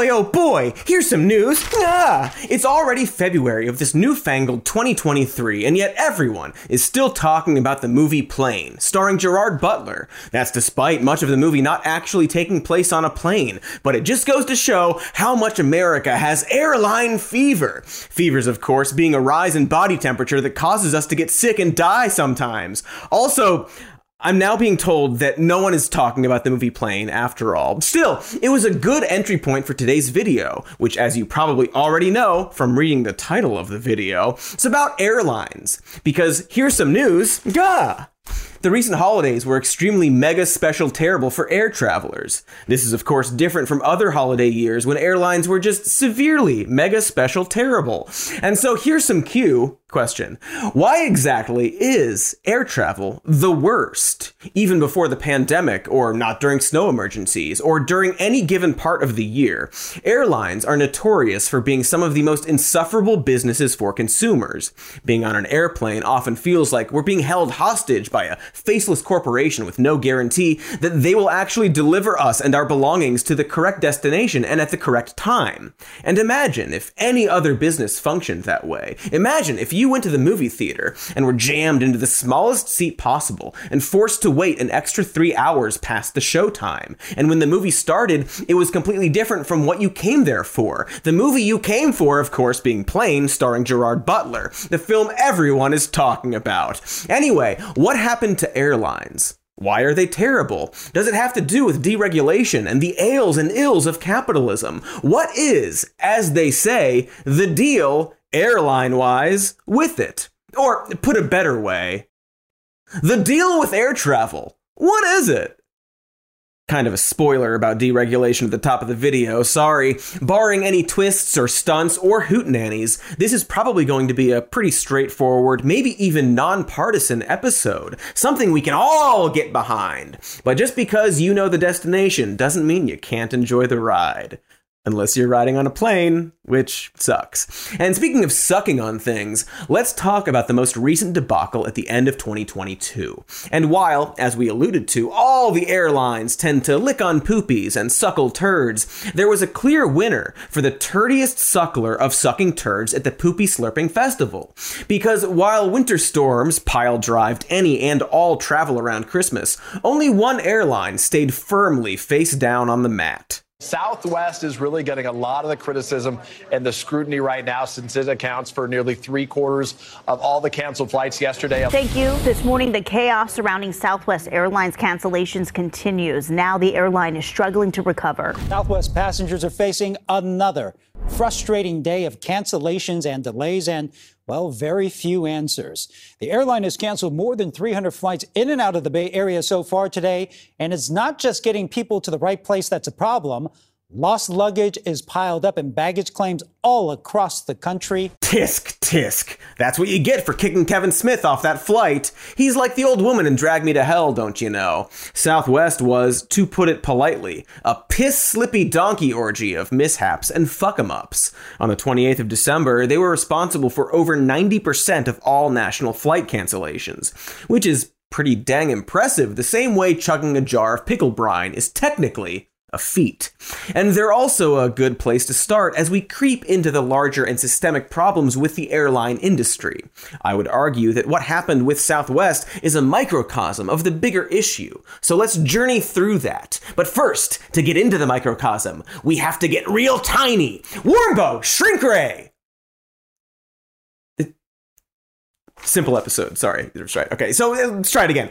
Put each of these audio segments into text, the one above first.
Boy, oh boy, here's some news. Ah, it's already February of this newfangled 2023, and yet everyone is still talking about the movie Plane, starring Gerard Butler. That's despite much of the movie not actually taking place on a plane, but it just goes to show how much America has airline fever. Fevers, of course, being a rise in body temperature that causes us to get sick and die sometimes. Also, I'm now being told that no one is talking about the movie Plane after all. Still, it was a good entry point for today's video, which, as you probably already know from reading the title of the video, it's about airlines. Because here's some news. Gah! The recent holidays were extremely mega special terrible for air travelers. This is, of course, different from other holiday years when airlines were just severely mega special terrible. And so here's some cue question. Why exactly is air travel the worst? Even before the pandemic, or not during snow emergencies, or during any given part of the year, airlines are notorious for being some of the most insufferable businesses for consumers. Being on an airplane often feels like we're being held hostage by a faceless corporation with no guarantee that they will actually deliver us and our belongings to the correct destination and at the correct time. And imagine if any other business functioned that way. Imagine if you went to the movie theater and were jammed into the smallest seat possible and forced to wait an extra three hours past the show time. And when the movie started, it was completely different from what you came there for. The movie you came for, of course, being Plane, starring Gerard Butler, the film everyone is talking about. Anyway, what happened to airlines? Why are they terrible? Does it have to do with deregulation and the ails and ills of capitalism? What is, as they say, the deal, airline wise, with it? Or, put a better way, the deal with air travel. What is it? Kind of a spoiler about deregulation at the top of the video. Sorry. Barring any twists or stunts or hootenannies, this is probably going to be a pretty straightforward, maybe even nonpartisan episode. Something we can all get behind. But just because you know the destination doesn't mean you can't enjoy the ride unless you're riding on a plane, which sucks. And speaking of sucking on things, let's talk about the most recent debacle at the end of 2022. And while, as we alluded to, all the airlines tend to lick on poopies and suckle turds, there was a clear winner for the turdiest suckler of sucking turds at the Poopy Slurping Festival. Because while winter storms pile drived any and all travel around Christmas, only one airline stayed firmly face down on the mat. Southwest is really getting a lot of the criticism and the scrutiny right now since it accounts for nearly three quarters of all the canceled flights yesterday. Thank you. This morning, the chaos surrounding Southwest Airlines cancellations continues. Now the airline is struggling to recover. Southwest passengers are facing another frustrating day of cancellations and delays and well, very few answers. The airline has canceled more than 300 flights in and out of the Bay Area so far today, and it's not just getting people to the right place that's a problem. Lost luggage is piled up in baggage claims all across the country. Tisk, tisk. That's what you get for kicking Kevin Smith off that flight. He's like the old woman in Drag Me to Hell, don't you know? Southwest was, to put it politely, a piss slippy donkey orgy of mishaps and fuck em ups. On the 28th of December, they were responsible for over 90% of all national flight cancellations, which is pretty dang impressive, the same way chugging a jar of pickle brine is technically a feat. And they're also a good place to start as we creep into the larger and systemic problems with the airline industry. I would argue that what happened with Southwest is a microcosm of the bigger issue. So let's journey through that. But first, to get into the microcosm, we have to get real tiny. Warmbo, shrink ray! Simple episode, sorry. Right. Okay, so uh, let's try it again.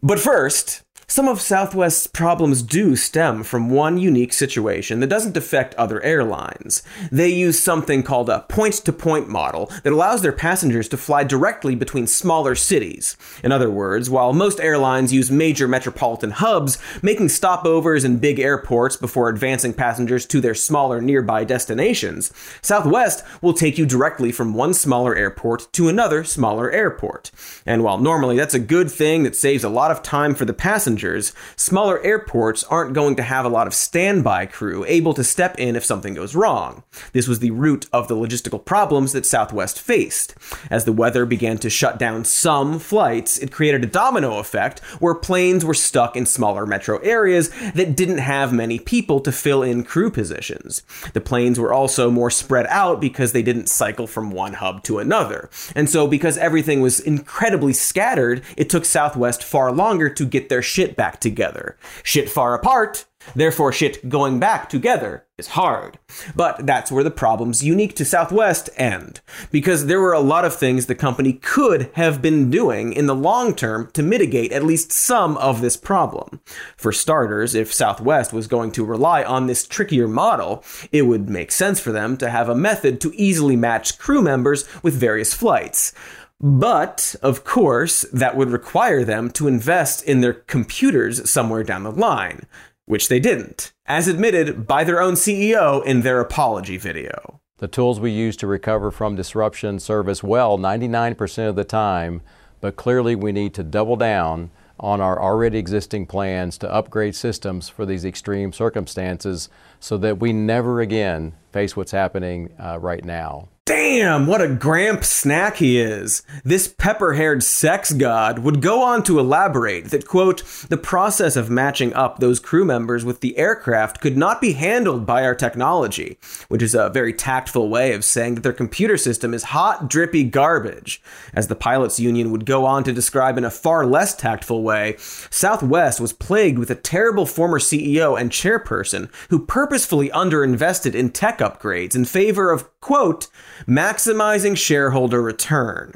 But first, some of Southwest's problems do stem from one unique situation that doesn't affect other airlines. They use something called a point to point model that allows their passengers to fly directly between smaller cities. In other words, while most airlines use major metropolitan hubs, making stopovers in big airports before advancing passengers to their smaller nearby destinations, Southwest will take you directly from one smaller airport to another smaller airport. And while normally that's a good thing that saves a lot of time for the passenger, passengers, smaller airports aren't going to have a lot of standby crew able to step in if something goes wrong. This was the root of the logistical problems that Southwest faced. As the weather began to shut down some flights, it created a domino effect where planes were stuck in smaller metro areas that didn't have many people to fill in crew positions. The planes were also more spread out because they didn't cycle from one hub to another. And so, because everything was incredibly scattered, it took Southwest far longer to get their shit back together. Shit far apart Therefore, shit going back together is hard. But that's where the problems unique to Southwest end. Because there were a lot of things the company could have been doing in the long term to mitigate at least some of this problem. For starters, if Southwest was going to rely on this trickier model, it would make sense for them to have a method to easily match crew members with various flights. But, of course, that would require them to invest in their computers somewhere down the line which they didn't, as admitted by their own CEO in their apology video. The tools we use to recover from disruption serve us well 99% of the time, but clearly we need to double down on our already existing plans to upgrade systems for these extreme circumstances so that we never again face what's happening uh, right now. Damn, what a gramp snack he is. This pepper haired sex god would go on to elaborate that, quote, the process of matching up those crew members with the aircraft could not be handled by our technology, which is a very tactful way of saying that their computer system is hot, drippy garbage. As the pilots union would go on to describe in a far less tactful way, Southwest was plagued with a terrible former CEO and chairperson who purposefully underinvested in tech upgrades in favor of, quote, maximizing shareholder return.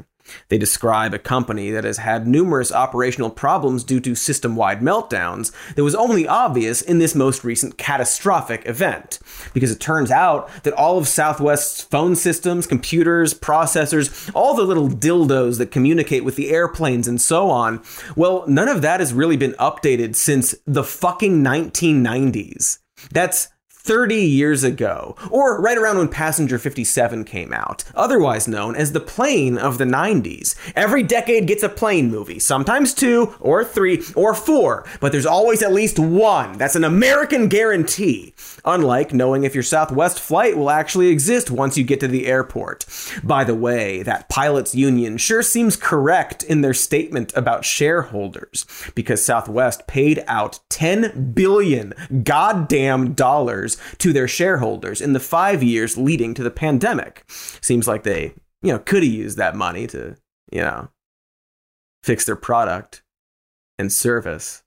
They describe a company that has had numerous operational problems due to system wide meltdowns that was only obvious in this most recent catastrophic event. Because it turns out that all of Southwest's phone systems, computers, processors, all the little dildos that communicate with the airplanes and so on, well, none of that has really been updated since the fucking 1990s. That's 30 years ago, or right around when Passenger 57 came out, otherwise known as the plane of the 90s. Every decade gets a plane movie, sometimes two, or three, or four, but there's always at least one. That's an American guarantee. Unlike knowing if your Southwest flight will actually exist once you get to the airport. By the way, that pilots union sure seems correct in their statement about shareholders, because Southwest paid out 10 billion goddamn dollars to their shareholders in the five years leading to the pandemic. Seems like they, you know, could have used that money to, you know, fix their product and service.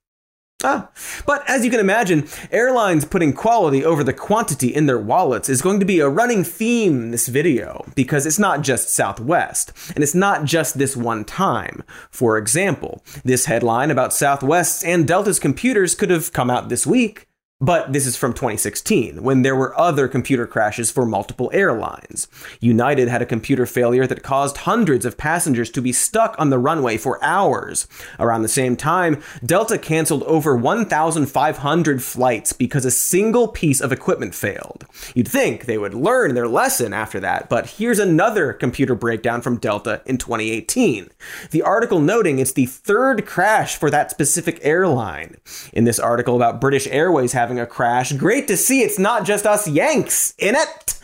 Ah, but as you can imagine, airlines putting quality over the quantity in their wallets is going to be a running theme in this video because it's not just Southwest and it's not just this one time. For example, this headline about Southwest's and Delta's computers could have come out this week, but this is from 2016, when there were other computer crashes for multiple airlines. United had a computer failure that caused hundreds of passengers to be stuck on the runway for hours. Around the same time, Delta canceled over 1,500 flights because a single piece of equipment failed. You'd think they would learn their lesson after that, but here's another computer breakdown from Delta in 2018. The article noting it's the third crash for that specific airline. In this article about British Airways having having a crash. Great to see it's not just us Yanks in it.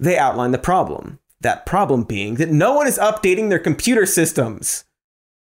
They outline the problem. That problem being that no one is updating their computer systems.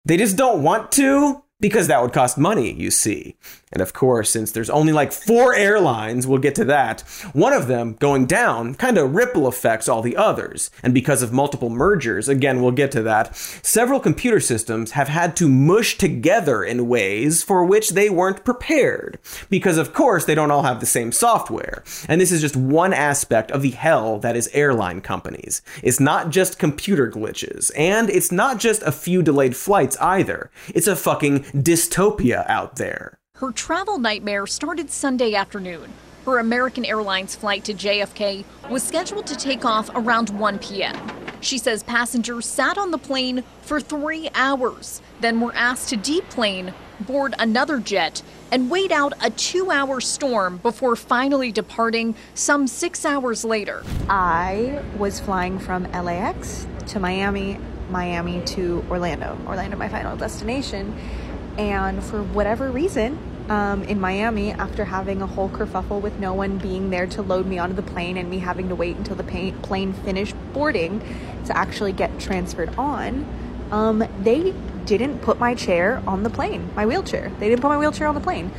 They just don't want to because that would cost money, you see. And of course, since there's only like four airlines, we'll get to that, one of them going down kind of ripple affects all the others. And because of multiple mergers, again, we'll get to that, several computer systems have had to mush together in ways for which they weren't prepared. Because of course, they don't all have the same software. And this is just one aspect of the hell that is airline companies. It's not just computer glitches, and it's not just a few delayed flights either. It's a fucking dystopia out there. Her travel nightmare started Sunday afternoon. Her American Airlines flight to JFK was scheduled to take off around 1 p.m. She says passengers sat on the plane for three hours, then were asked to deplane, board another jet, and wait out a two hour storm before finally departing some six hours later. I was flying from LAX to Miami, Miami to Orlando, Orlando, my final destination And for whatever reason, um, in Miami, after having a whole kerfuffle with no one being there to load me onto the plane and me having to wait until the plane finished boarding to actually get transferred on, um, they didn't put my chair on the plane, my wheelchair. They didn't put my wheelchair on the plane.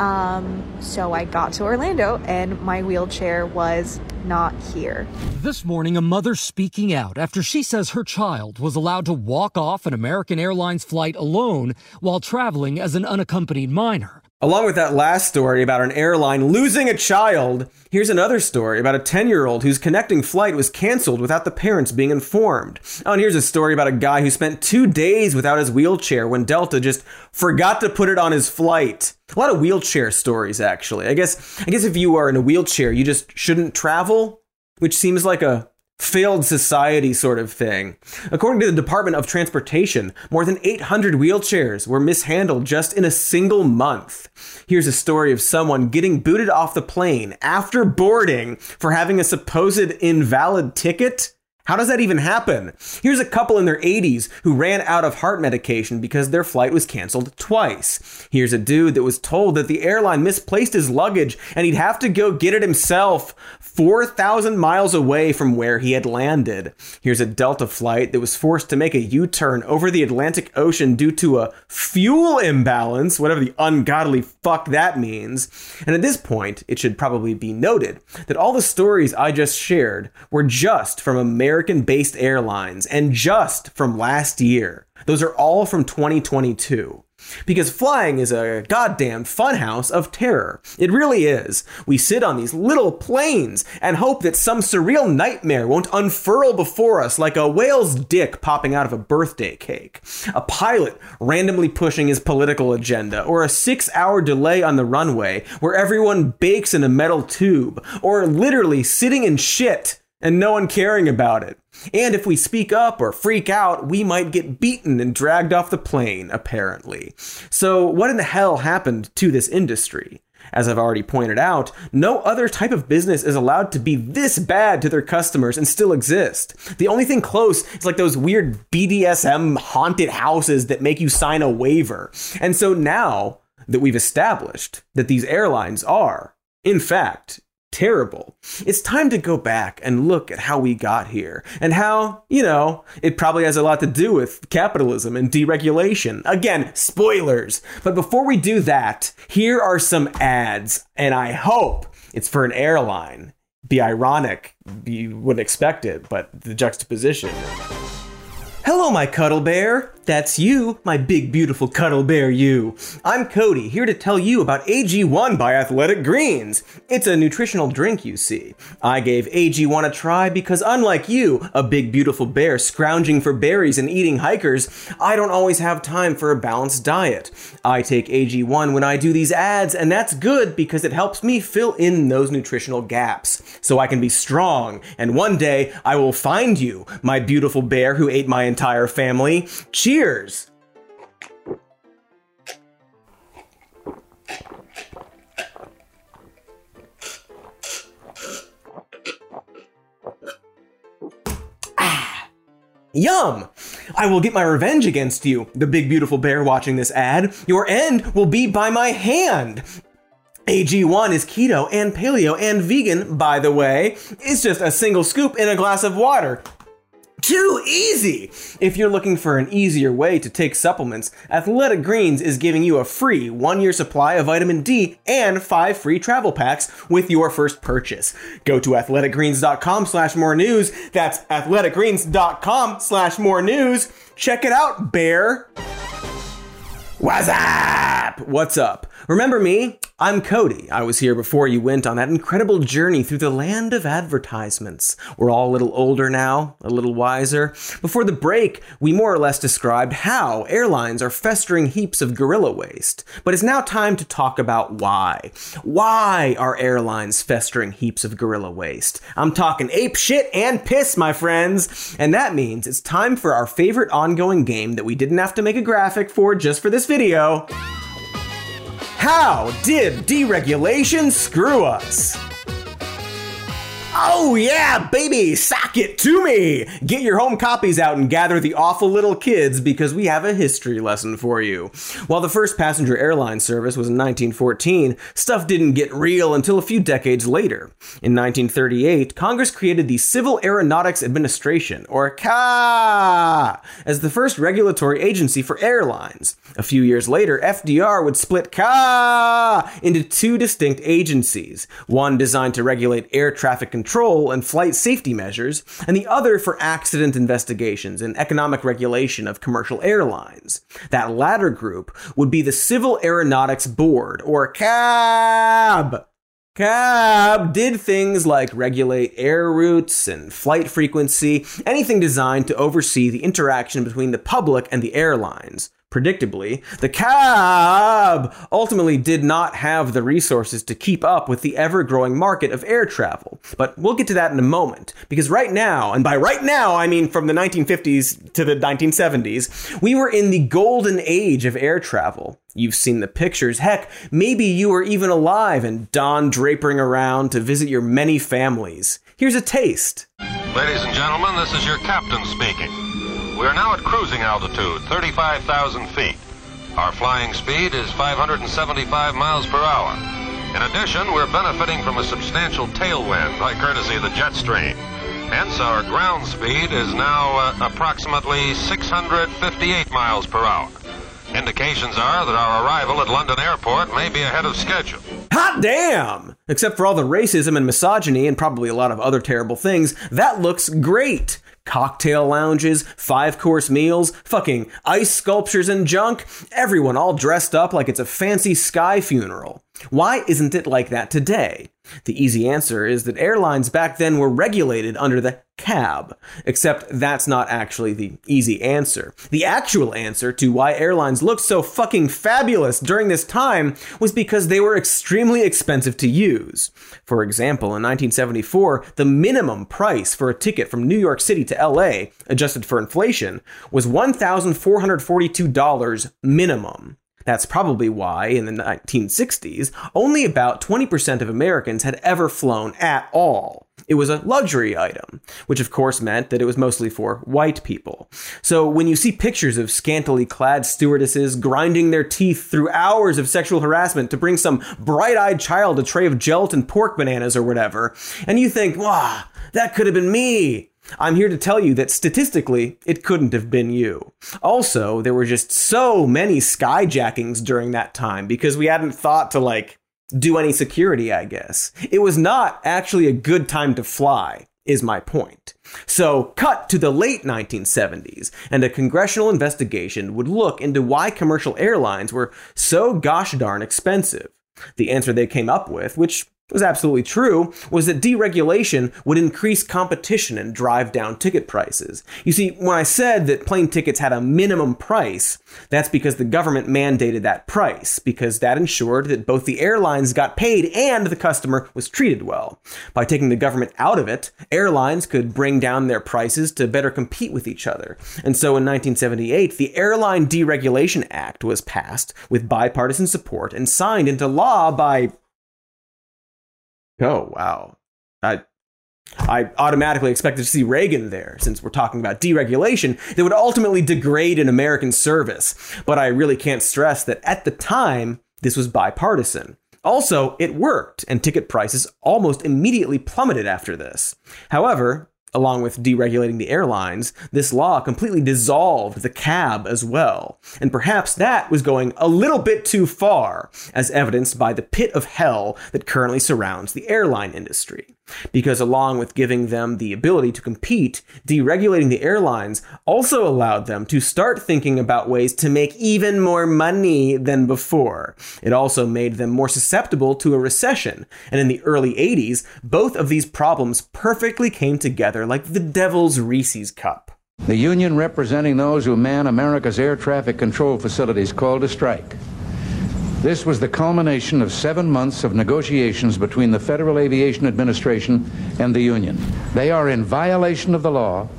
Um, so I got to Orlando and my wheelchair was not here. This morning, a mother speaking out after she says her child was allowed to walk off an American Airlines flight alone while traveling as an unaccompanied minor. Along with that last story about an airline losing a child, here's another story about a 10 year old whose connecting flight was canceled without the parents being informed. Oh, and here's a story about a guy who spent two days without his wheelchair when Delta just forgot to put it on his flight. A lot of wheelchair stories, actually. I guess, I guess if you are in a wheelchair, you just shouldn't travel, which seems like a failed society sort of thing. According to the Department of Transportation, more than 800 wheelchairs were mishandled just in a single month. Here's a story of someone getting booted off the plane after boarding for having a supposed invalid ticket. How does that even happen? Here's a couple in their 80s who ran out of heart medication because their flight was canceled twice. Here's a dude that was told that the airline misplaced his luggage and he'd have to go get it himself 4,000 miles away from where he had landed. Here's a Delta flight that was forced to make a U turn over the Atlantic Ocean due to a fuel imbalance, whatever the ungodly fuck that means. And at this point, it should probably be noted that all the stories I just shared were just from American American based airlines and just from last year. Those are all from 2022. Because flying is a goddamn funhouse of terror. It really is. We sit on these little planes and hope that some surreal nightmare won't unfurl before us like a whale's dick popping out of a birthday cake. A pilot randomly pushing his political agenda, or a six hour delay on the runway where everyone bakes in a metal tube, or literally sitting in shit and no one caring about it. And if we speak up or freak out, we might get beaten and dragged off the plane, apparently. So, what in the hell happened to this industry? As I've already pointed out, no other type of business is allowed to be this bad to their customers and still exist. The only thing close is like those weird BDSM haunted houses that make you sign a waiver. And so now that we've established that these airlines are, in fact, terrible. It's time to go back and look at how we got here and how, you know, it probably has a lot to do with capitalism and deregulation. Again, spoilers. But before we do that, here are some ads, and I hope it's for an airline. Be ironic, you wouldn't expect it, but the juxtaposition. Hello, my cuddle bear. That's you, my big, beautiful cuddle bear, you. I'm Cody, here to tell you about AG1 by Athletic Greens. It's a nutritional drink, you see. I gave AG1 a try because, unlike you, a big, beautiful bear scrounging for berries and eating hikers, I don't always have time for a balanced diet. I take AG1 when I do these ads, and that's good because it helps me fill in those nutritional gaps so I can be strong. And one day I will find you, my beautiful bear who ate my entire family. Cheers! Cheers! Ah. Yum! I will get my revenge against you, the big beautiful bear watching this ad. Your end will be by my hand. AG1 is keto and paleo and vegan, by the way. It's just a single scoop in a glass of water. Too easy! If you're looking for an easier way to take supplements, Athletic Greens is giving you a free one year supply of vitamin D and five free travel packs with your first purchase. Go to athleticgreens.com slash more news. That's athleticgreens.com slash more news. Check it out, bear! What's up? What's up? Remember me? I'm Cody. I was here before you went on that incredible journey through the land of advertisements. We're all a little older now, a little wiser. Before the break, we more or less described how airlines are festering heaps of gorilla waste. But it's now time to talk about why. Why are airlines festering heaps of gorilla waste? I'm talking ape shit and piss, my friends. And that means it's time for our favorite ongoing game that we didn't have to make a graphic for just for this video. How did deregulation screw us? Oh, yeah, baby, sock it to me! Get your home copies out and gather the awful little kids because we have a history lesson for you. While the first passenger airline service was in 1914, stuff didn't get real until a few decades later. In 1938, Congress created the Civil Aeronautics Administration, or CAA, as the first regulatory agency for airlines. A few years later, FDR would split CAA into two distinct agencies, one designed to regulate air traffic control control and flight safety measures, and the other for accident investigations and economic regulation of commercial airlines. That latter group would be the Civil Aeronautics Board, or CAB. CAB did things like regulate air routes and flight frequency, anything designed to oversee the interaction between the public and the airlines. Predictably, the cab ultimately did not have the resources to keep up with the ever growing market of air travel. But we'll get to that in a moment, because right now, and by right now I mean from the 1950s to the 1970s, we were in the golden age of air travel. You've seen the pictures. Heck, maybe you were even alive and Don drapering around to visit your many families. Here's a taste. Ladies and gentlemen, this is your captain speaking. We are now at cruising altitude, 35,000 feet. Our flying speed is 575 miles per hour. In addition, we're benefiting from a substantial tailwind by courtesy of the jet stream. Hence, our ground speed is now uh, approximately 658 miles per hour. Indications are that our arrival at London Airport may be ahead of schedule. Hot damn! Except for all the racism and misogyny and probably a lot of other terrible things, that looks great cocktail lounges, five course meals, fucking ice sculptures and junk, everyone all dressed up like it's a fancy sky funeral. Why isn't it like that today? The easy answer is that airlines back then were regulated under the cab, except that's not actually the easy answer. The actual answer to why airlines looked so fucking fabulous during this time was because they were extremely expensive to use. For example, in 1974, the minimum price for a ticket from New York City to LA, adjusted for inflation, was $1,442 minimum. That's probably why, in the 1960s, only about 20% of Americans had ever flown at all. It was a luxury item, which of course meant that it was mostly for white people. So when you see pictures of scantily clad stewardesses grinding their teeth through hours of sexual harassment to bring some bright eyed child a tray of gelatin pork bananas or whatever, and you think, wow, that could have been me. I'm here to tell you that statistically, it couldn't have been you. Also, there were just so many skyjackings during that time because we hadn't thought to like do any security, I guess. It was not actually a good time to fly, is my point. So, cut to the late 1970s, and a congressional investigation would look into why commercial airlines were so gosh darn expensive. The answer they came up with, which was absolutely true was that deregulation would increase competition and drive down ticket prices. You see, when I said that plane tickets had a minimum price, that's because the government mandated that price, because that ensured that both the airlines got paid and the customer was treated well. By taking the government out of it, airlines could bring down their prices to better compete with each other. And so in 1978, the Airline Deregulation Act was passed with bipartisan support and signed into law by Oh wow, I I automatically expected to see Reagan there, since we're talking about deregulation that would ultimately degrade an American service. But I really can't stress that at the time this was bipartisan. Also, it worked, and ticket prices almost immediately plummeted after this. However, along with deregulating the airlines, this law completely dissolved the cab as well. And perhaps that was going a little bit too far, as evidenced by the pit of hell that currently surrounds the airline industry. Because along with giving them the ability to compete, deregulating the airlines also allowed them to start thinking about ways to make even more money than before. It also made them more susceptible to a recession, and in the early 80s, both of these problems perfectly came together like the devil's Reese's cup. The union representing those who man America's air traffic control facilities called a strike. This was the culmination of seven months of negotiations between the Federal Aviation Administration and the union. They are in violation of the law,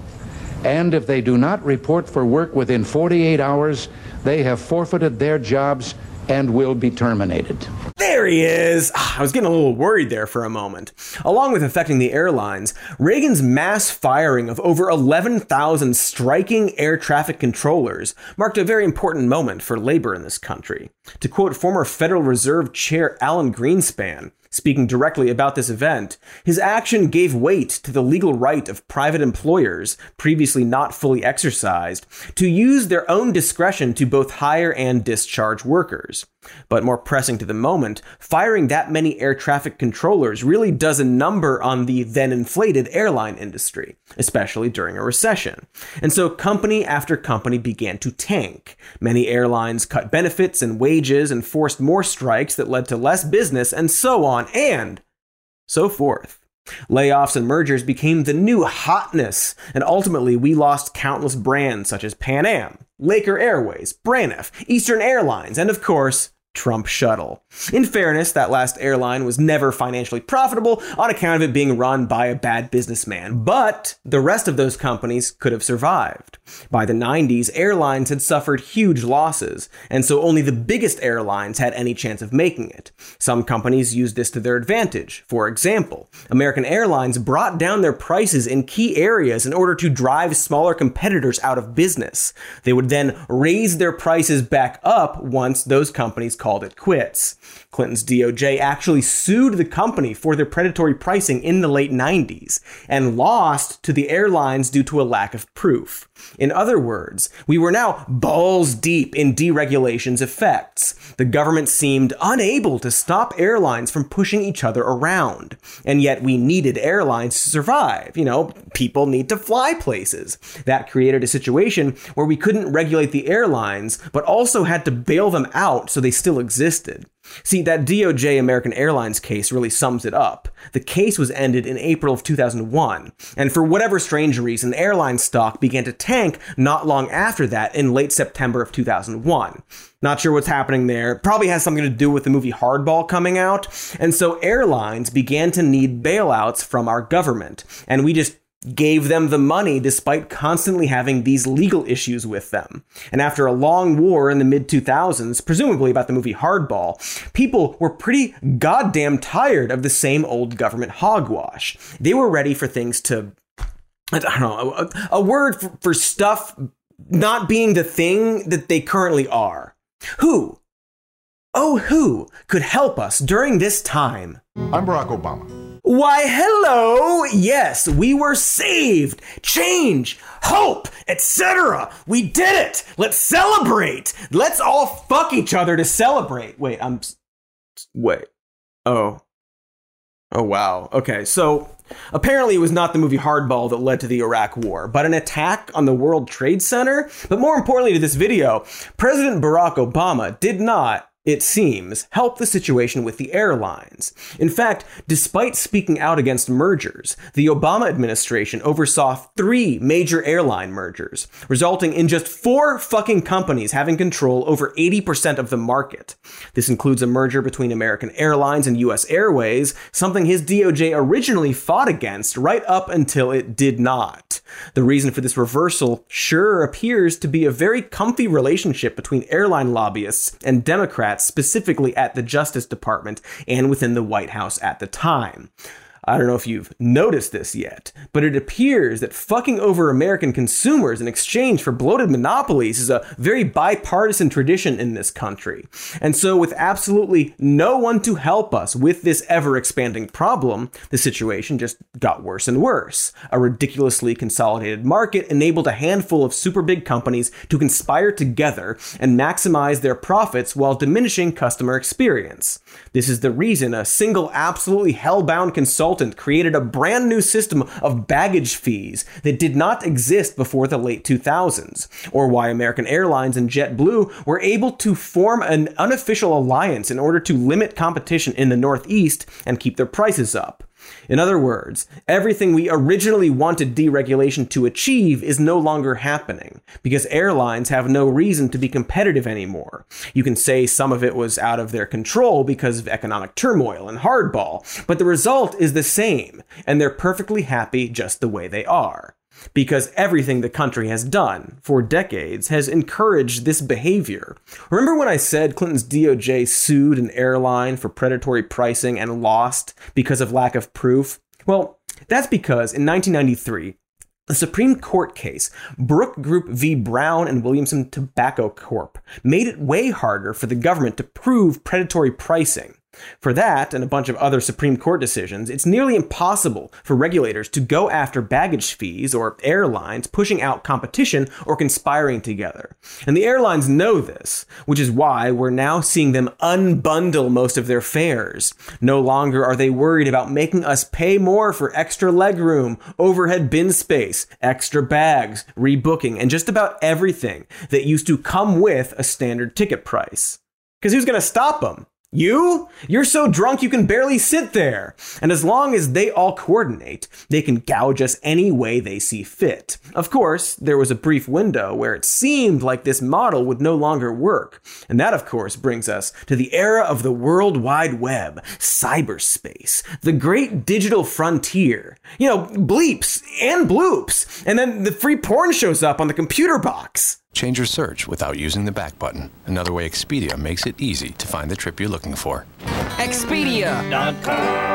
and if they do not report for work within 48 hours, they have forfeited their jobs and will be terminated. There he is. Ah, I was getting a little worried there for a moment. Along with affecting the airlines, Reagan's mass firing of over 11,000 striking air traffic controllers marked a very important moment for labor in this country. To quote former Federal Reserve Chair Alan Greenspan, Speaking directly about this event, his action gave weight to the legal right of private employers, previously not fully exercised, to use their own discretion to both hire and discharge workers. But more pressing to the moment, firing that many air traffic controllers really does a number on the then inflated airline industry, especially during a recession. And so company after company began to tank. Many airlines cut benefits and wages and forced more strikes that led to less business and so on and so forth. Layoffs and mergers became the new hotness, and ultimately we lost countless brands such as Pan Am, Laker Airways, Braniff, Eastern Airlines, and of course, Trump shuttle. In fairness, that last airline was never financially profitable on account of it being run by a bad businessman, but the rest of those companies could have survived. By the 90s, airlines had suffered huge losses, and so only the biggest airlines had any chance of making it. Some companies used this to their advantage. For example, American Airlines brought down their prices in key areas in order to drive smaller competitors out of business. They would then raise their prices back up once those companies called it quits. Clinton's DOJ actually sued the company for their predatory pricing in the late 90s and lost to the airlines due to a lack of proof. In other words, we were now balls deep in deregulation's effects. The government seemed unable to stop airlines from pushing each other around. And yet we needed airlines to survive. You know, people need to fly places. That created a situation where we couldn't regulate the airlines, but also had to bail them out so they still existed. See, that DOJ American Airlines case really sums it up. The case was ended in April of 2001, and for whatever strange reason, airline stock began to tank not long after that in late September of 2001. Not sure what's happening there. Probably has something to do with the movie Hardball coming out. And so airlines began to need bailouts from our government. And we just gave them the money despite constantly having these legal issues with them. And after a long war in the mid 2000s, presumably about the movie Hardball, people were pretty goddamn tired of the same old government hogwash. They were ready for things to, I don't know, a, a word for, for stuff not being the thing that they currently are. Who? Oh, who could help us during this time? I'm Barack Obama. Why, hello! Yes, we were saved! Change! Hope! Etc. We did it! Let's celebrate! Let's all fuck each other to celebrate! Wait, I'm. Wait. Oh. Oh, wow. Okay, so apparently it was not the movie Hardball that led to the Iraq War, but an attack on the World Trade Center? But more importantly to this video, President Barack Obama did not it seems, help the situation with the airlines. In fact, despite speaking out against mergers, the Obama administration oversaw three major airline mergers, resulting in just four fucking companies having control over 80% of the market. This includes a merger between American Airlines and US Airways, something his DOJ originally fought against right up until it did not. The reason for this reversal sure appears to be a very comfy relationship between airline lobbyists and Democrats Democrats, specifically at the Justice Department and within the White House at the time. I don't know if you've noticed this yet, but it appears that fucking over American consumers in exchange for bloated monopolies is a very bipartisan tradition in this country. And so, with absolutely no one to help us with this ever expanding problem, the situation just got worse and worse. A ridiculously consolidated market enabled a handful of super big companies to conspire together and maximize their profits while diminishing customer experience. This is the reason a single absolutely hellbound consultant created a brand new system of baggage fees that did not exist before the late 2000s, or why American Airlines and JetBlue were able to form an unofficial alliance in order to limit competition in the Northeast and keep their prices up. In other words, everything we originally wanted deregulation to achieve is no longer happening because airlines have no reason to be competitive anymore. You can say some of it was out of their control because of economic turmoil and hardball, but the result is the same, and they're perfectly happy just the way they are. Because everything the country has done for decades has encouraged this behavior. Remember when I said Clinton's DOJ sued an airline for predatory pricing and lost because of lack of proof? Well, that's because in 1993, the Supreme Court case, Brooke Group v. Brown and Williamson Tobacco Corp., made it way harder for the government to prove predatory pricing. For that and a bunch of other Supreme Court decisions, it's nearly impossible for regulators to go after baggage fees or airlines pushing out competition or conspiring together. And the airlines know this, which is why we're now seeing them unbundle most of their fares. No longer are they worried about making us pay more for extra legroom, overhead bin space, extra bags, rebooking, and just about everything that used to come with a standard ticket price. Because who's going to stop them? You? You're so drunk you can barely sit there. And as long as they all coordinate, they can gouge us any way they see fit. Of course, there was a brief window where it seemed like this model would no longer work. And that, of course, brings us to the era of the World Wide Web, cyberspace, the great digital frontier. You know, bleeps and bloops. And then the free porn shows up on the computer box. Change your search without using the back button. Another way Expedia makes it easy to find the trip you're looking for. Expedia.com.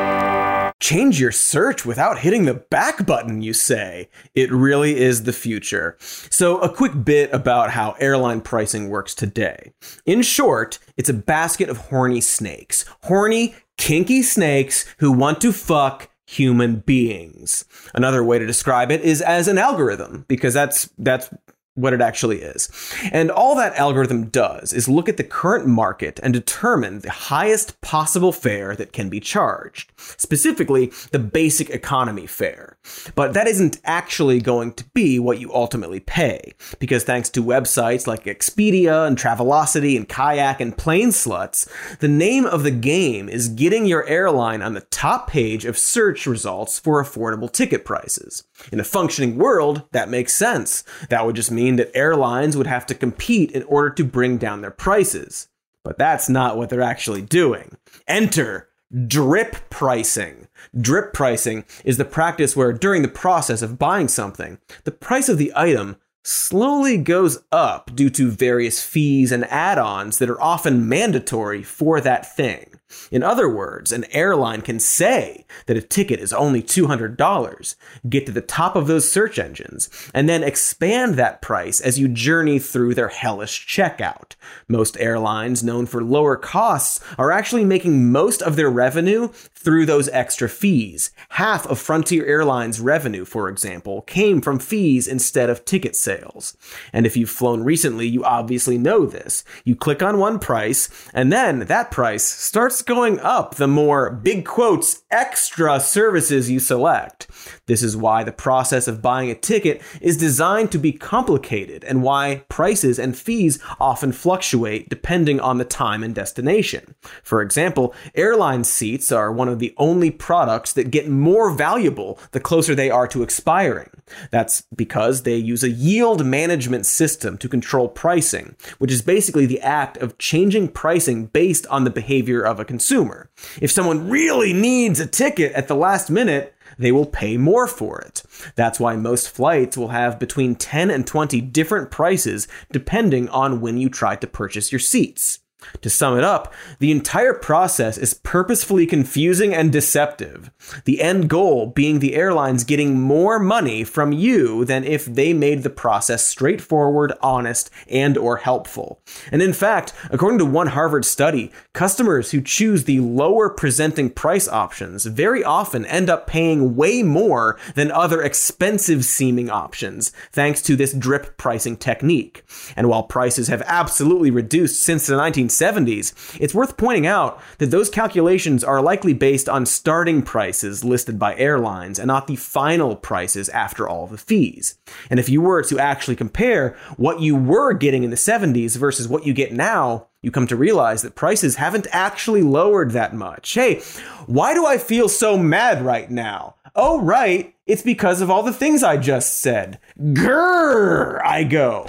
Change your search without hitting the back button, you say? It really is the future. So, a quick bit about how airline pricing works today. In short, it's a basket of horny snakes. Horny, kinky snakes who want to fuck human beings. Another way to describe it is as an algorithm because that's that's what it actually is. And all that algorithm does is look at the current market and determine the highest possible fare that can be charged, specifically the basic economy fare. But that isn't actually going to be what you ultimately pay, because thanks to websites like Expedia and Travelocity and Kayak and Plane Sluts, the name of the game is getting your airline on the top page of search results for affordable ticket prices. In a functioning world, that makes sense. That would just mean that airlines would have to compete in order to bring down their prices. But that's not what they're actually doing. Enter drip pricing. Drip pricing is the practice where during the process of buying something, the price of the item slowly goes up due to various fees and add ons that are often mandatory for that thing. In other words, an airline can say that a ticket is only $200, get to the top of those search engines, and then expand that price as you journey through their hellish checkout. Most airlines, known for lower costs, are actually making most of their revenue through those extra fees. Half of Frontier Airlines' revenue, for example, came from fees instead of ticket sales. And if you've flown recently, you obviously know this. You click on one price, and then that price starts going up the more big quotes extra services you select. This is why the process of buying a ticket is designed to be complicated and why prices and fees often fluctuate depending on the time and destination. For example, airline seats are one of the only products that get more valuable the closer they are to expiring. That's because they use a yield management system to control pricing, which is basically the act of changing pricing based on the behavior of a consumer. If someone really needs a ticket at the last minute, they will pay more for it. That's why most flights will have between 10 and 20 different prices depending on when you try to purchase your seats. To sum it up, the entire process is purposefully confusing and deceptive. The end goal being the airlines getting more money from you than if they made the process straightforward, honest, and or helpful. And in fact, according to one Harvard study, customers who choose the lower presenting price options very often end up paying way more than other expensive seeming options thanks to this drip pricing technique. And while prices have absolutely reduced since the 19 1970s, it's worth pointing out that those calculations are likely based on starting prices listed by airlines and not the final prices after all the fees. And if you were to actually compare what you were getting in the 70s versus what you get now, you come to realize that prices haven't actually lowered that much. Hey, why do I feel so mad right now? Oh, right. It's because of all the things I just said. Grrr, I go.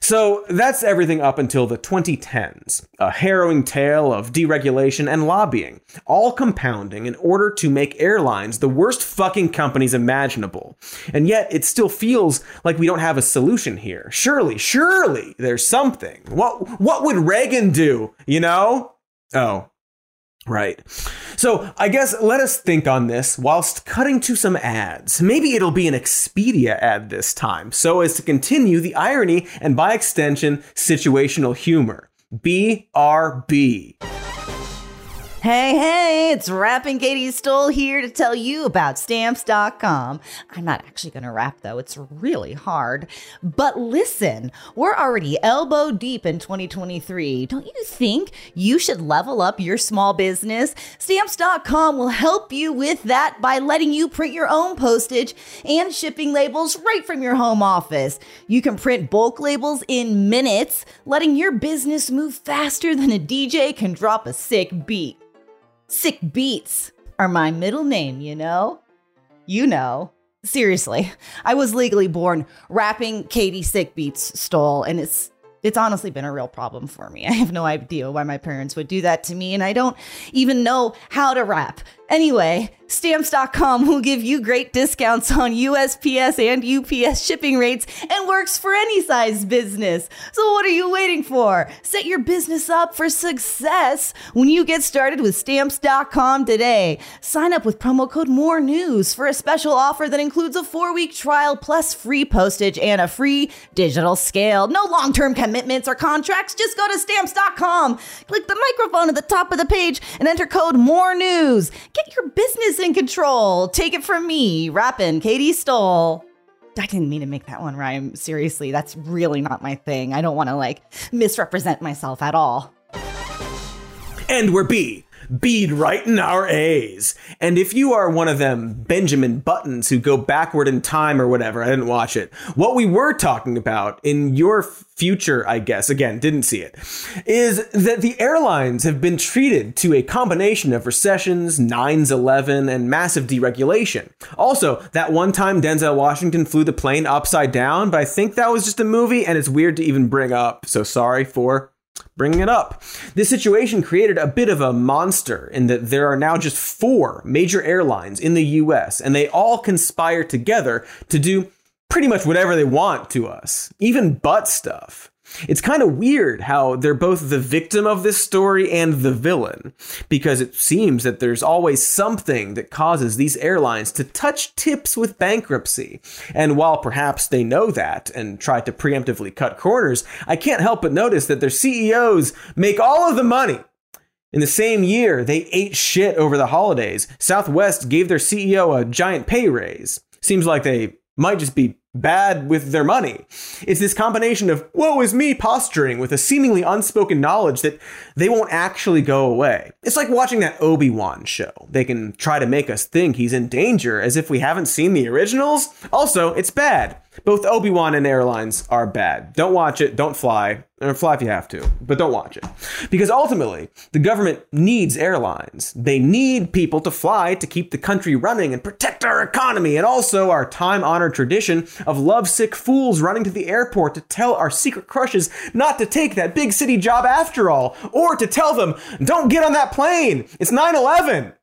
So that's everything up until the 2010s. A harrowing tale of deregulation and lobbying, all compounding in order to make airlines the worst fucking companies imaginable. And yet it still feels like we don't have a solution here. Surely, surely there's something. What what would Reagan do, you know? Oh, Right. So I guess let us think on this whilst cutting to some ads. Maybe it'll be an Expedia ad this time, so as to continue the irony and by extension, situational humor. BRB. Hey, hey, it's Rapping Katy Stoll here to tell you about stamps.com. I'm not actually going to rap though, it's really hard. But listen, we're already elbow deep in 2023. Don't you think you should level up your small business? Stamps.com will help you with that by letting you print your own postage and shipping labels right from your home office. You can print bulk labels in minutes, letting your business move faster than a DJ can drop a sick beat. Sick Beats are my middle name, you know? You know. Seriously, I was legally born rapping Katy Sick Beats Stoll, and it's it's honestly been a real problem for me. I have no idea why my parents would do that to me, and I don't even know how to rap. Anyway, stamps.com will give you great discounts on USPS and UPS shipping rates and works for any size business. So, what are you waiting for? Set your business up for success when you get started with stamps.com today. Sign up with promo code More News for a special offer that includes a four week trial plus free postage and a free digital scale. No long term commitments or contracts. Just go to stamps.com, click the microphone at the top of the page, and enter code More News. Get your business in control. Take it from me, rapping Katy Stoll. I didn't mean to make that one rhyme. Seriously, that's really not my thing. I don't want to like misrepresent myself at all. And we're B. Bead right in our A's. And if you are one of them Benjamin Buttons who go backward in time or whatever, I didn't watch it. What we were talking about in your future, I guess, again, didn't see it, is that the airlines have been treated to a combination of recessions, 9s 11, and massive deregulation. Also, that one time Denzel Washington flew the plane upside down, but I think that was just a movie and it's weird to even bring up. So sorry for bringing it up. This situation created a bit of a monster in that there are now just four major airlines in the US, and they all conspire together to do pretty much whatever they want to us, even butt stuff. It's kind of weird how they're both the victim of this story and the villain, because it seems that there's always something that causes these airlines to touch tips with bankruptcy. And while perhaps they know that and try to preemptively cut corners, I can't help but notice that their CEOs make all of the money. In the same year, they ate shit over the holidays. Southwest gave their CEO a giant pay raise. Seems like they might just be bad with their money. It's this combination of woe is me posturing with a seemingly unspoken knowledge that they won't actually go away. It's like watching that Obi-Wan show. They can try to make us think he's in danger as if we haven't seen the originals. Also, it's bad. Both Obi-Wan and Airlines are bad. Don't watch it, don't fly, or fly if you have to, but don't watch it. Because ultimately, the government needs airlines. They need people to fly to keep the country running and protect our economy and also our time-honored tradition of lovesick fools running to the airport to tell our secret crushes not to take that big city job after all, or to tell them, don't get on that plane. It's 9/11.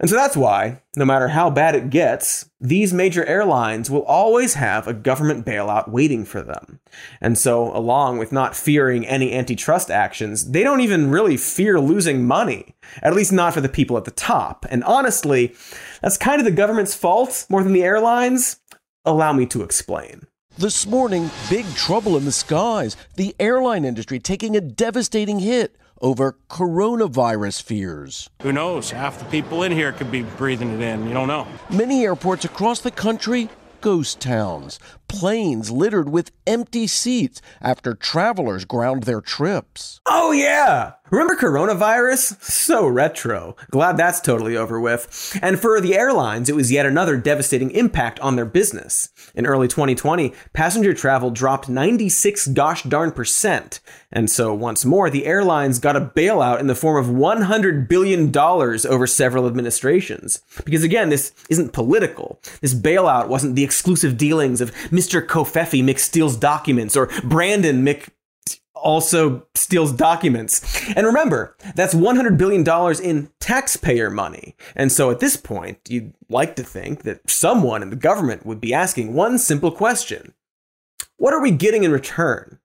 And so that's why, no matter how bad it gets, these major airlines will always have a government bailout waiting for them. And so, along with not fearing any antitrust actions, they don't even really fear losing money, at least not for the people at the top. And honestly, that's kind of the government's fault more than the airlines. Allow me to explain. This morning, big trouble in the skies. The airline industry taking a devastating hit over coronavirus fears. Who knows? Half the people in here could be breathing it in. You don't know. Many airports across the country, ghost towns. Planes littered with empty seats after travelers ground their trips. Oh, yeah. Remember coronavirus? So retro. Glad that's totally over with. And for the airlines, it was yet another devastating impact on their business. In early 2020, passenger travel dropped 96 gosh darn percent. And so, once more, the airlines got a bailout in the form of $100 billion over several administrations. Because again, this isn't political. This bailout wasn't the exclusive dealings of Mr. Covfefe McSteals documents or Brandon Mc also steals documents. And remember, that's $100 billion in taxpayer money. And so at this point, you'd like to think that someone in the government would be asking one simple question What are we getting in return?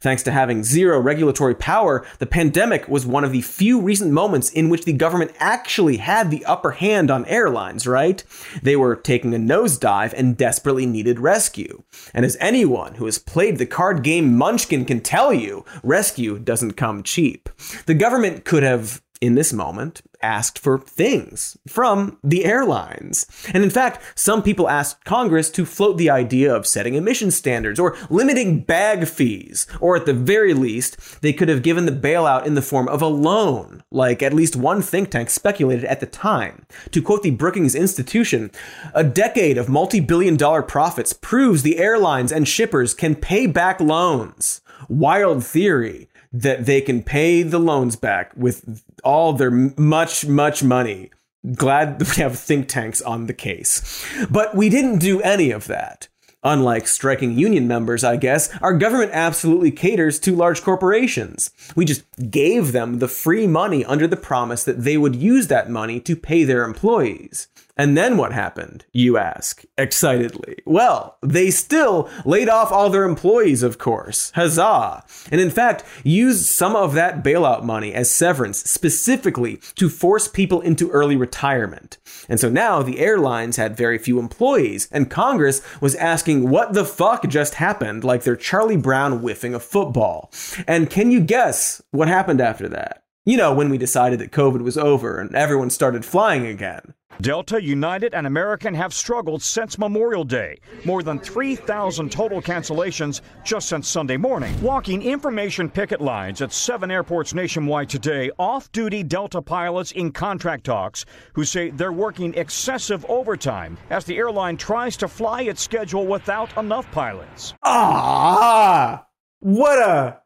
Thanks to having zero regulatory power, the pandemic was one of the few recent moments in which the government actually had the upper hand on airlines, right? They were taking a nosedive and desperately needed rescue. And as anyone who has played the card game Munchkin can tell you, rescue doesn't come cheap. The government could have in this moment, asked for things from the airlines. And in fact, some people asked Congress to float the idea of setting emission standards or limiting bag fees, or at the very least, they could have given the bailout in the form of a loan, like at least one think tank speculated at the time. To quote the Brookings Institution, a decade of multi billion dollar profits proves the airlines and shippers can pay back loans. Wild theory that they can pay the loans back with all their much, much money. Glad we have think tanks on the case. But we didn't do any of that. Unlike striking union members, I guess, our government absolutely caters to large corporations. We just gave them the free money under the promise that they would use that money to pay their employees. And then what happened, you ask, excitedly? Well, they still laid off all their employees, of course. Huzzah! And in fact, used some of that bailout money as severance specifically to force people into early retirement. And so now the airlines had very few employees, and Congress was asking what the fuck just happened, like they're Charlie Brown whiffing a football. And can you guess what happened after that? You know, when we decided that COVID was over and everyone started flying again. Delta, United, and American have struggled since Memorial Day. More than 3,000 total cancellations just since Sunday morning. Walking information picket lines at seven airports nationwide today, off duty Delta pilots in contract talks who say they're working excessive overtime as the airline tries to fly its schedule without enough pilots. Ah! What a.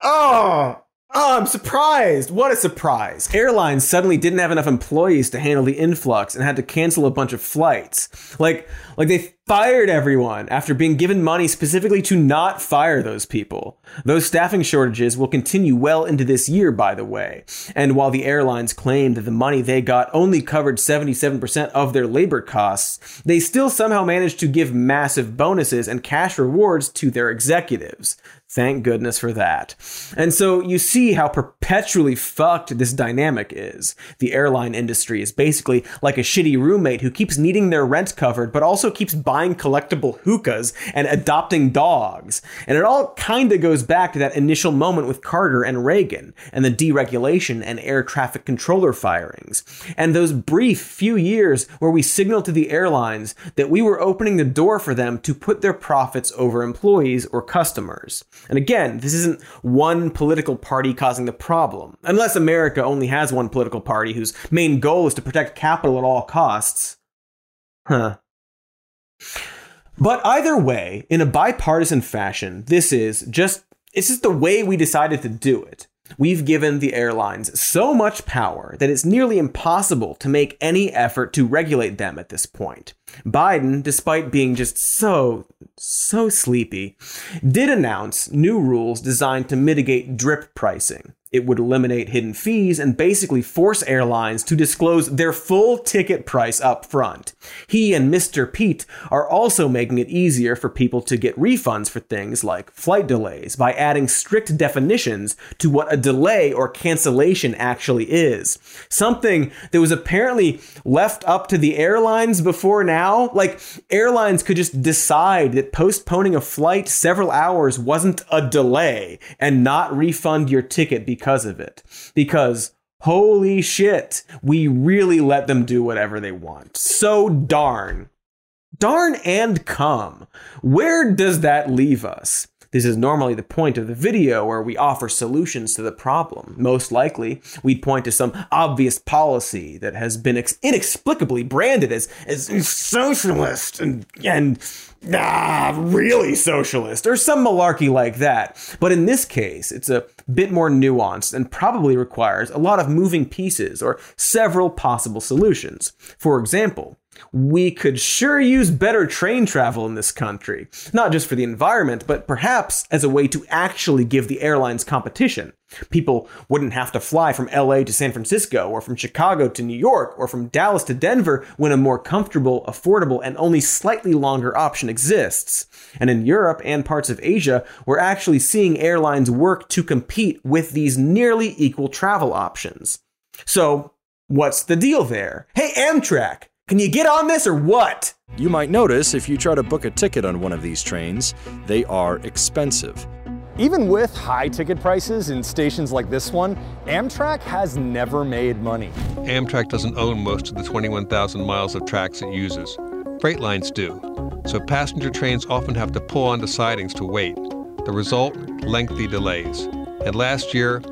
Oh! Oh, I'm surprised. What a surprise. Airlines suddenly didn't have enough employees to handle the influx and had to cancel a bunch of flights. Like like they fired everyone after being given money specifically to not fire those people. Those staffing shortages will continue well into this year, by the way. And while the airlines claimed that the money they got only covered 77% of their labor costs, they still somehow managed to give massive bonuses and cash rewards to their executives. Thank goodness for that. And so you see how perpetually fucked this dynamic is. The airline industry is basically like a shitty roommate who keeps needing their rent covered, but also keeps buying collectible hookahs and adopting dogs. And it all kind of goes back to that initial moment with Carter and Reagan and the deregulation and air traffic controller firings. And those brief few years where we signaled to the airlines that we were opening the door for them to put their profits over employees or customers. And again, this isn't one political party causing the problem. Unless America only has one political party whose main goal is to protect capital at all costs. Huh. But either way, in a bipartisan fashion, this is just it's just the way we decided to do it. We've given the airlines so much power that it's nearly impossible to make any effort to regulate them at this point. Biden, despite being just so, so sleepy, did announce new rules designed to mitigate drip pricing. It would eliminate hidden fees and basically force airlines to disclose their full ticket price up front. He and Mr. Pete are also making it easier for people to get refunds for things like flight delays by adding strict definitions to what a delay or cancellation actually is. Something that was apparently left up to the airlines before now. Like, airlines could just decide that postponing a flight several hours wasn't a delay and not refund your ticket because of it. Because holy shit, we really let them do whatever they want. So darn. Darn and come. Where does that leave us? This is normally the point of the video where we offer solutions to the problem. Most likely, we'd point to some obvious policy that has been ex- inexplicably branded as, as socialist and, and ah, really socialist or some malarkey like that. But in this case, it's a bit more nuanced and probably requires a lot of moving pieces or several possible solutions. For example, we could sure use better train travel in this country, not just for the environment, but perhaps as a way to actually give the airlines competition. People wouldn't have to fly from LA to San Francisco, or from Chicago to New York, or from Dallas to Denver when a more comfortable, affordable, and only slightly longer option exists. And in Europe and parts of Asia, we're actually seeing airlines work to compete with these nearly equal travel options. So, what's the deal there? Hey, Amtrak! Can you get on this or what? You might notice if you try to book a ticket on one of these trains, they are expensive. Even with high ticket prices in stations like this one, Amtrak has never made money. Amtrak doesn't own most of the 21,000 miles of tracks it uses. Freight lines do. So passenger trains often have to pull onto sidings to wait. The result? Lengthy delays. And last year,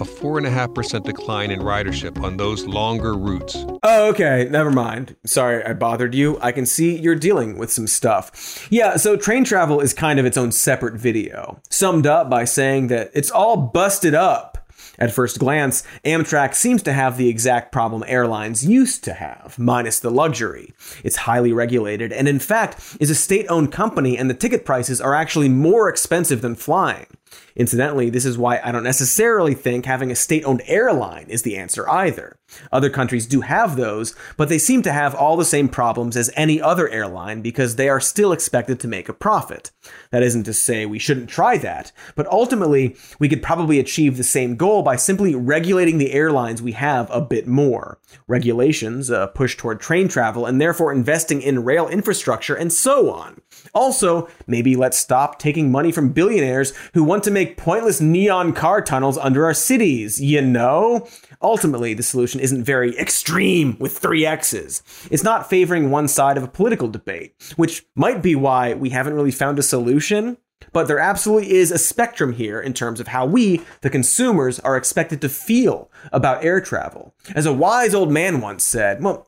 a 4.5% decline in ridership on those longer routes. Oh, okay. Never mind. Sorry I bothered you. I can see you're dealing with some stuff. Yeah, so train travel is kind of its own separate video, summed up by saying that it's all busted up. At first glance, Amtrak seems to have the exact problem airlines used to have, minus the luxury. It's highly regulated and, in fact, is a state owned company, and the ticket prices are actually more expensive than flying. Incidentally, this is why I don't necessarily think having a state owned airline is the answer either. Other countries do have those, but they seem to have all the same problems as any other airline because they are still expected to make a profit. That isn't to say we shouldn't try that, but ultimately, we could probably achieve the same goal by simply regulating the airlines we have a bit more. Regulations, a push toward train travel, and therefore investing in rail infrastructure, and so on. Also, maybe let's stop taking money from billionaires who want to make pointless neon car tunnels under our cities, you know? Ultimately, the solution isn't very extreme with three X's. It's not favoring one side of a political debate, which might be why we haven't really found a solution. But there absolutely is a spectrum here in terms of how we, the consumers, are expected to feel about air travel. As a wise old man once said, well,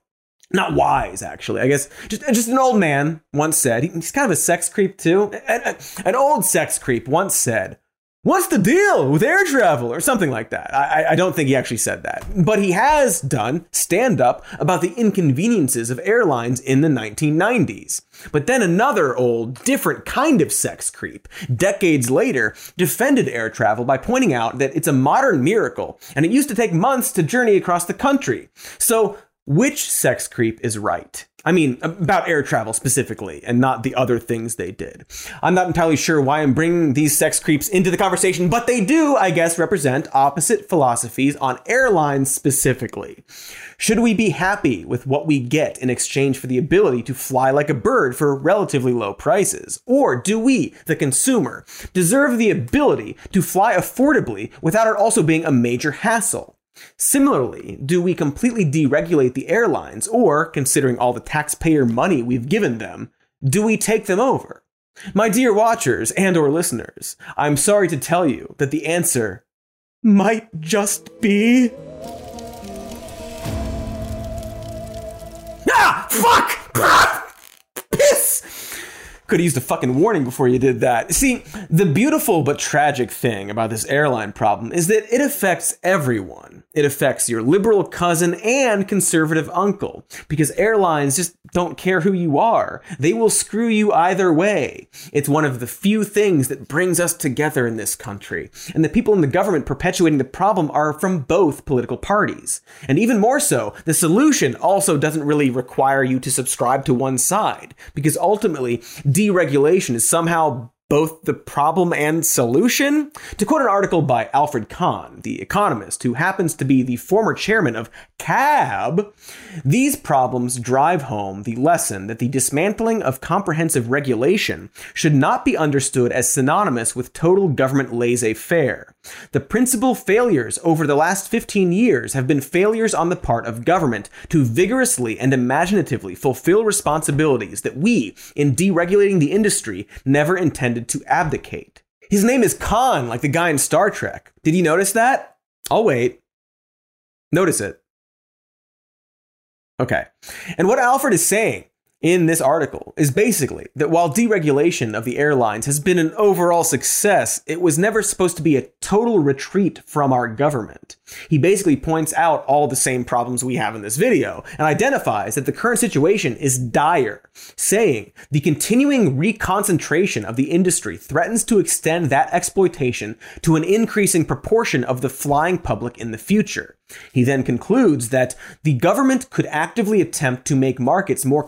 not wise actually i guess just, just an old man once said he's kind of a sex creep too an old sex creep once said What's the deal with air travel or something like that? I, I don't think he actually said that. But he has done stand up about the inconveniences of airlines in the 1990s. But then another old, different kind of sex creep, decades later, defended air travel by pointing out that it's a modern miracle and it used to take months to journey across the country. So, which sex creep is right? I mean, about air travel specifically, and not the other things they did. I'm not entirely sure why I'm bringing these sex creeps into the conversation, but they do, I guess, represent opposite philosophies on airlines specifically. Should we be happy with what we get in exchange for the ability to fly like a bird for relatively low prices? Or do we, the consumer, deserve the ability to fly affordably without it also being a major hassle? Similarly, do we completely deregulate the airlines, or, considering all the taxpayer money we've given them, do we take them over? My dear watchers and or listeners, I'm sorry to tell you that the answer might just be Ah! Fuck! Could have used a fucking warning before you did that. See, the beautiful but tragic thing about this airline problem is that it affects everyone. It affects your liberal cousin and conservative uncle because airlines just don't care who you are. They will screw you either way. It's one of the few things that brings us together in this country. And the people in the government perpetuating the problem are from both political parties. And even more so, the solution also doesn't really require you to subscribe to one side because ultimately deregulation is somehow both the problem and solution? To quote an article by Alfred Kahn, the economist who happens to be the former chairman of CAB, these problems drive home the lesson that the dismantling of comprehensive regulation should not be understood as synonymous with total government laissez faire. The principal failures over the last 15 years have been failures on the part of government to vigorously and imaginatively fulfill responsibilities that we, in deregulating the industry, never intended to abdicate. His name is Khan, like the guy in Star Trek. Did you notice that? I'll wait. Notice it. Okay. And what Alfred is saying in this article is basically that while deregulation of the airlines has been an overall success, it was never supposed to be a total retreat from our government. He basically points out all the same problems we have in this video and identifies that the current situation is dire, saying the continuing reconcentration of the industry threatens to extend that exploitation to an increasing proportion of the flying public in the future. He then concludes that the government could actively attempt to make markets more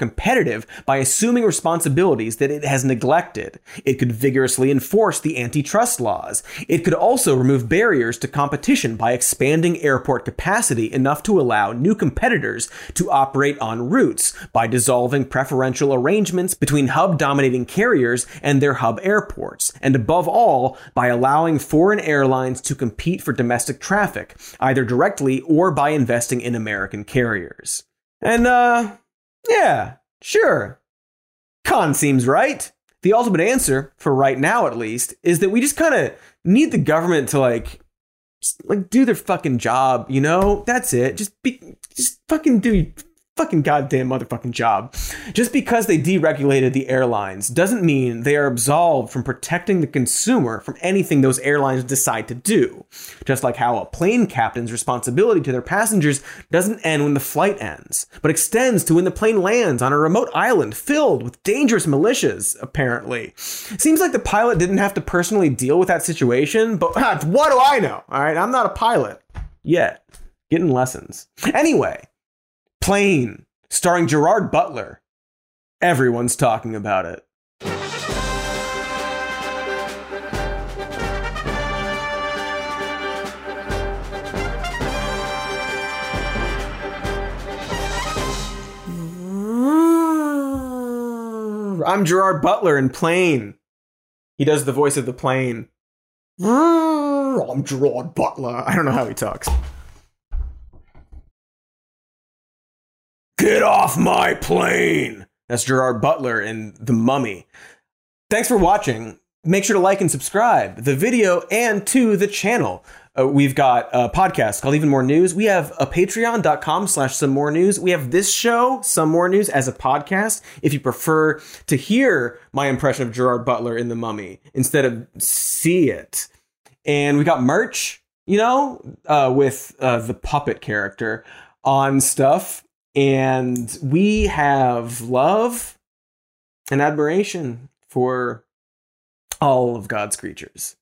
competitive by assuming responsibilities that it has neglected. It could vigorously enforce the antitrust laws. It could also remove barriers to competition by expanding airport capacity enough to allow new competitors to operate on routes by dissolving preferential arrangements between hub dominating carriers and their hub airports. And above all, by allowing foreign airlines to compete for domestic traffic, either directly or by investing in American carriers. And, uh, yeah, sure. Kahn seems right. The ultimate answer, for right now at least, is that we just kind of need the government to, like, just, like do their fucking job, you know? That's it. Just be, just fucking do fucking goddamn motherfucking job. Just because they deregulated the airlines doesn't mean they are absolved from protecting the consumer from anything those airlines decide to do. Just like how a plane captain's responsibility to their passengers doesn't end when the flight ends, but extends to when the plane lands on a remote island filled with dangerous militias, apparently. Seems like the pilot didn't have to personally deal with that situation, but what do I know? All right, I'm not a pilot yet. Getting lessons. Anyway, Plane, starring Gerard Butler. Everyone's talking about it. I'm Gerard Butler in Plane. He does the voice of the plane. I'm Gerard Butler. I don't know how he talks. Get off my plane! That's Gerard Butler in The Mummy. Thanks for watching. Make sure to like and subscribe the video and to the channel. Uh, we've got a podcast called Even More News. We have a patreon.com slash some more news. We have this show, Some More News, as a podcast. If you prefer to hear my impression of Gerard Butler in The Mummy instead of see it. And we got merch, you know, uh, with uh, the puppet character on stuff and we have love and admiration for all of God's creatures.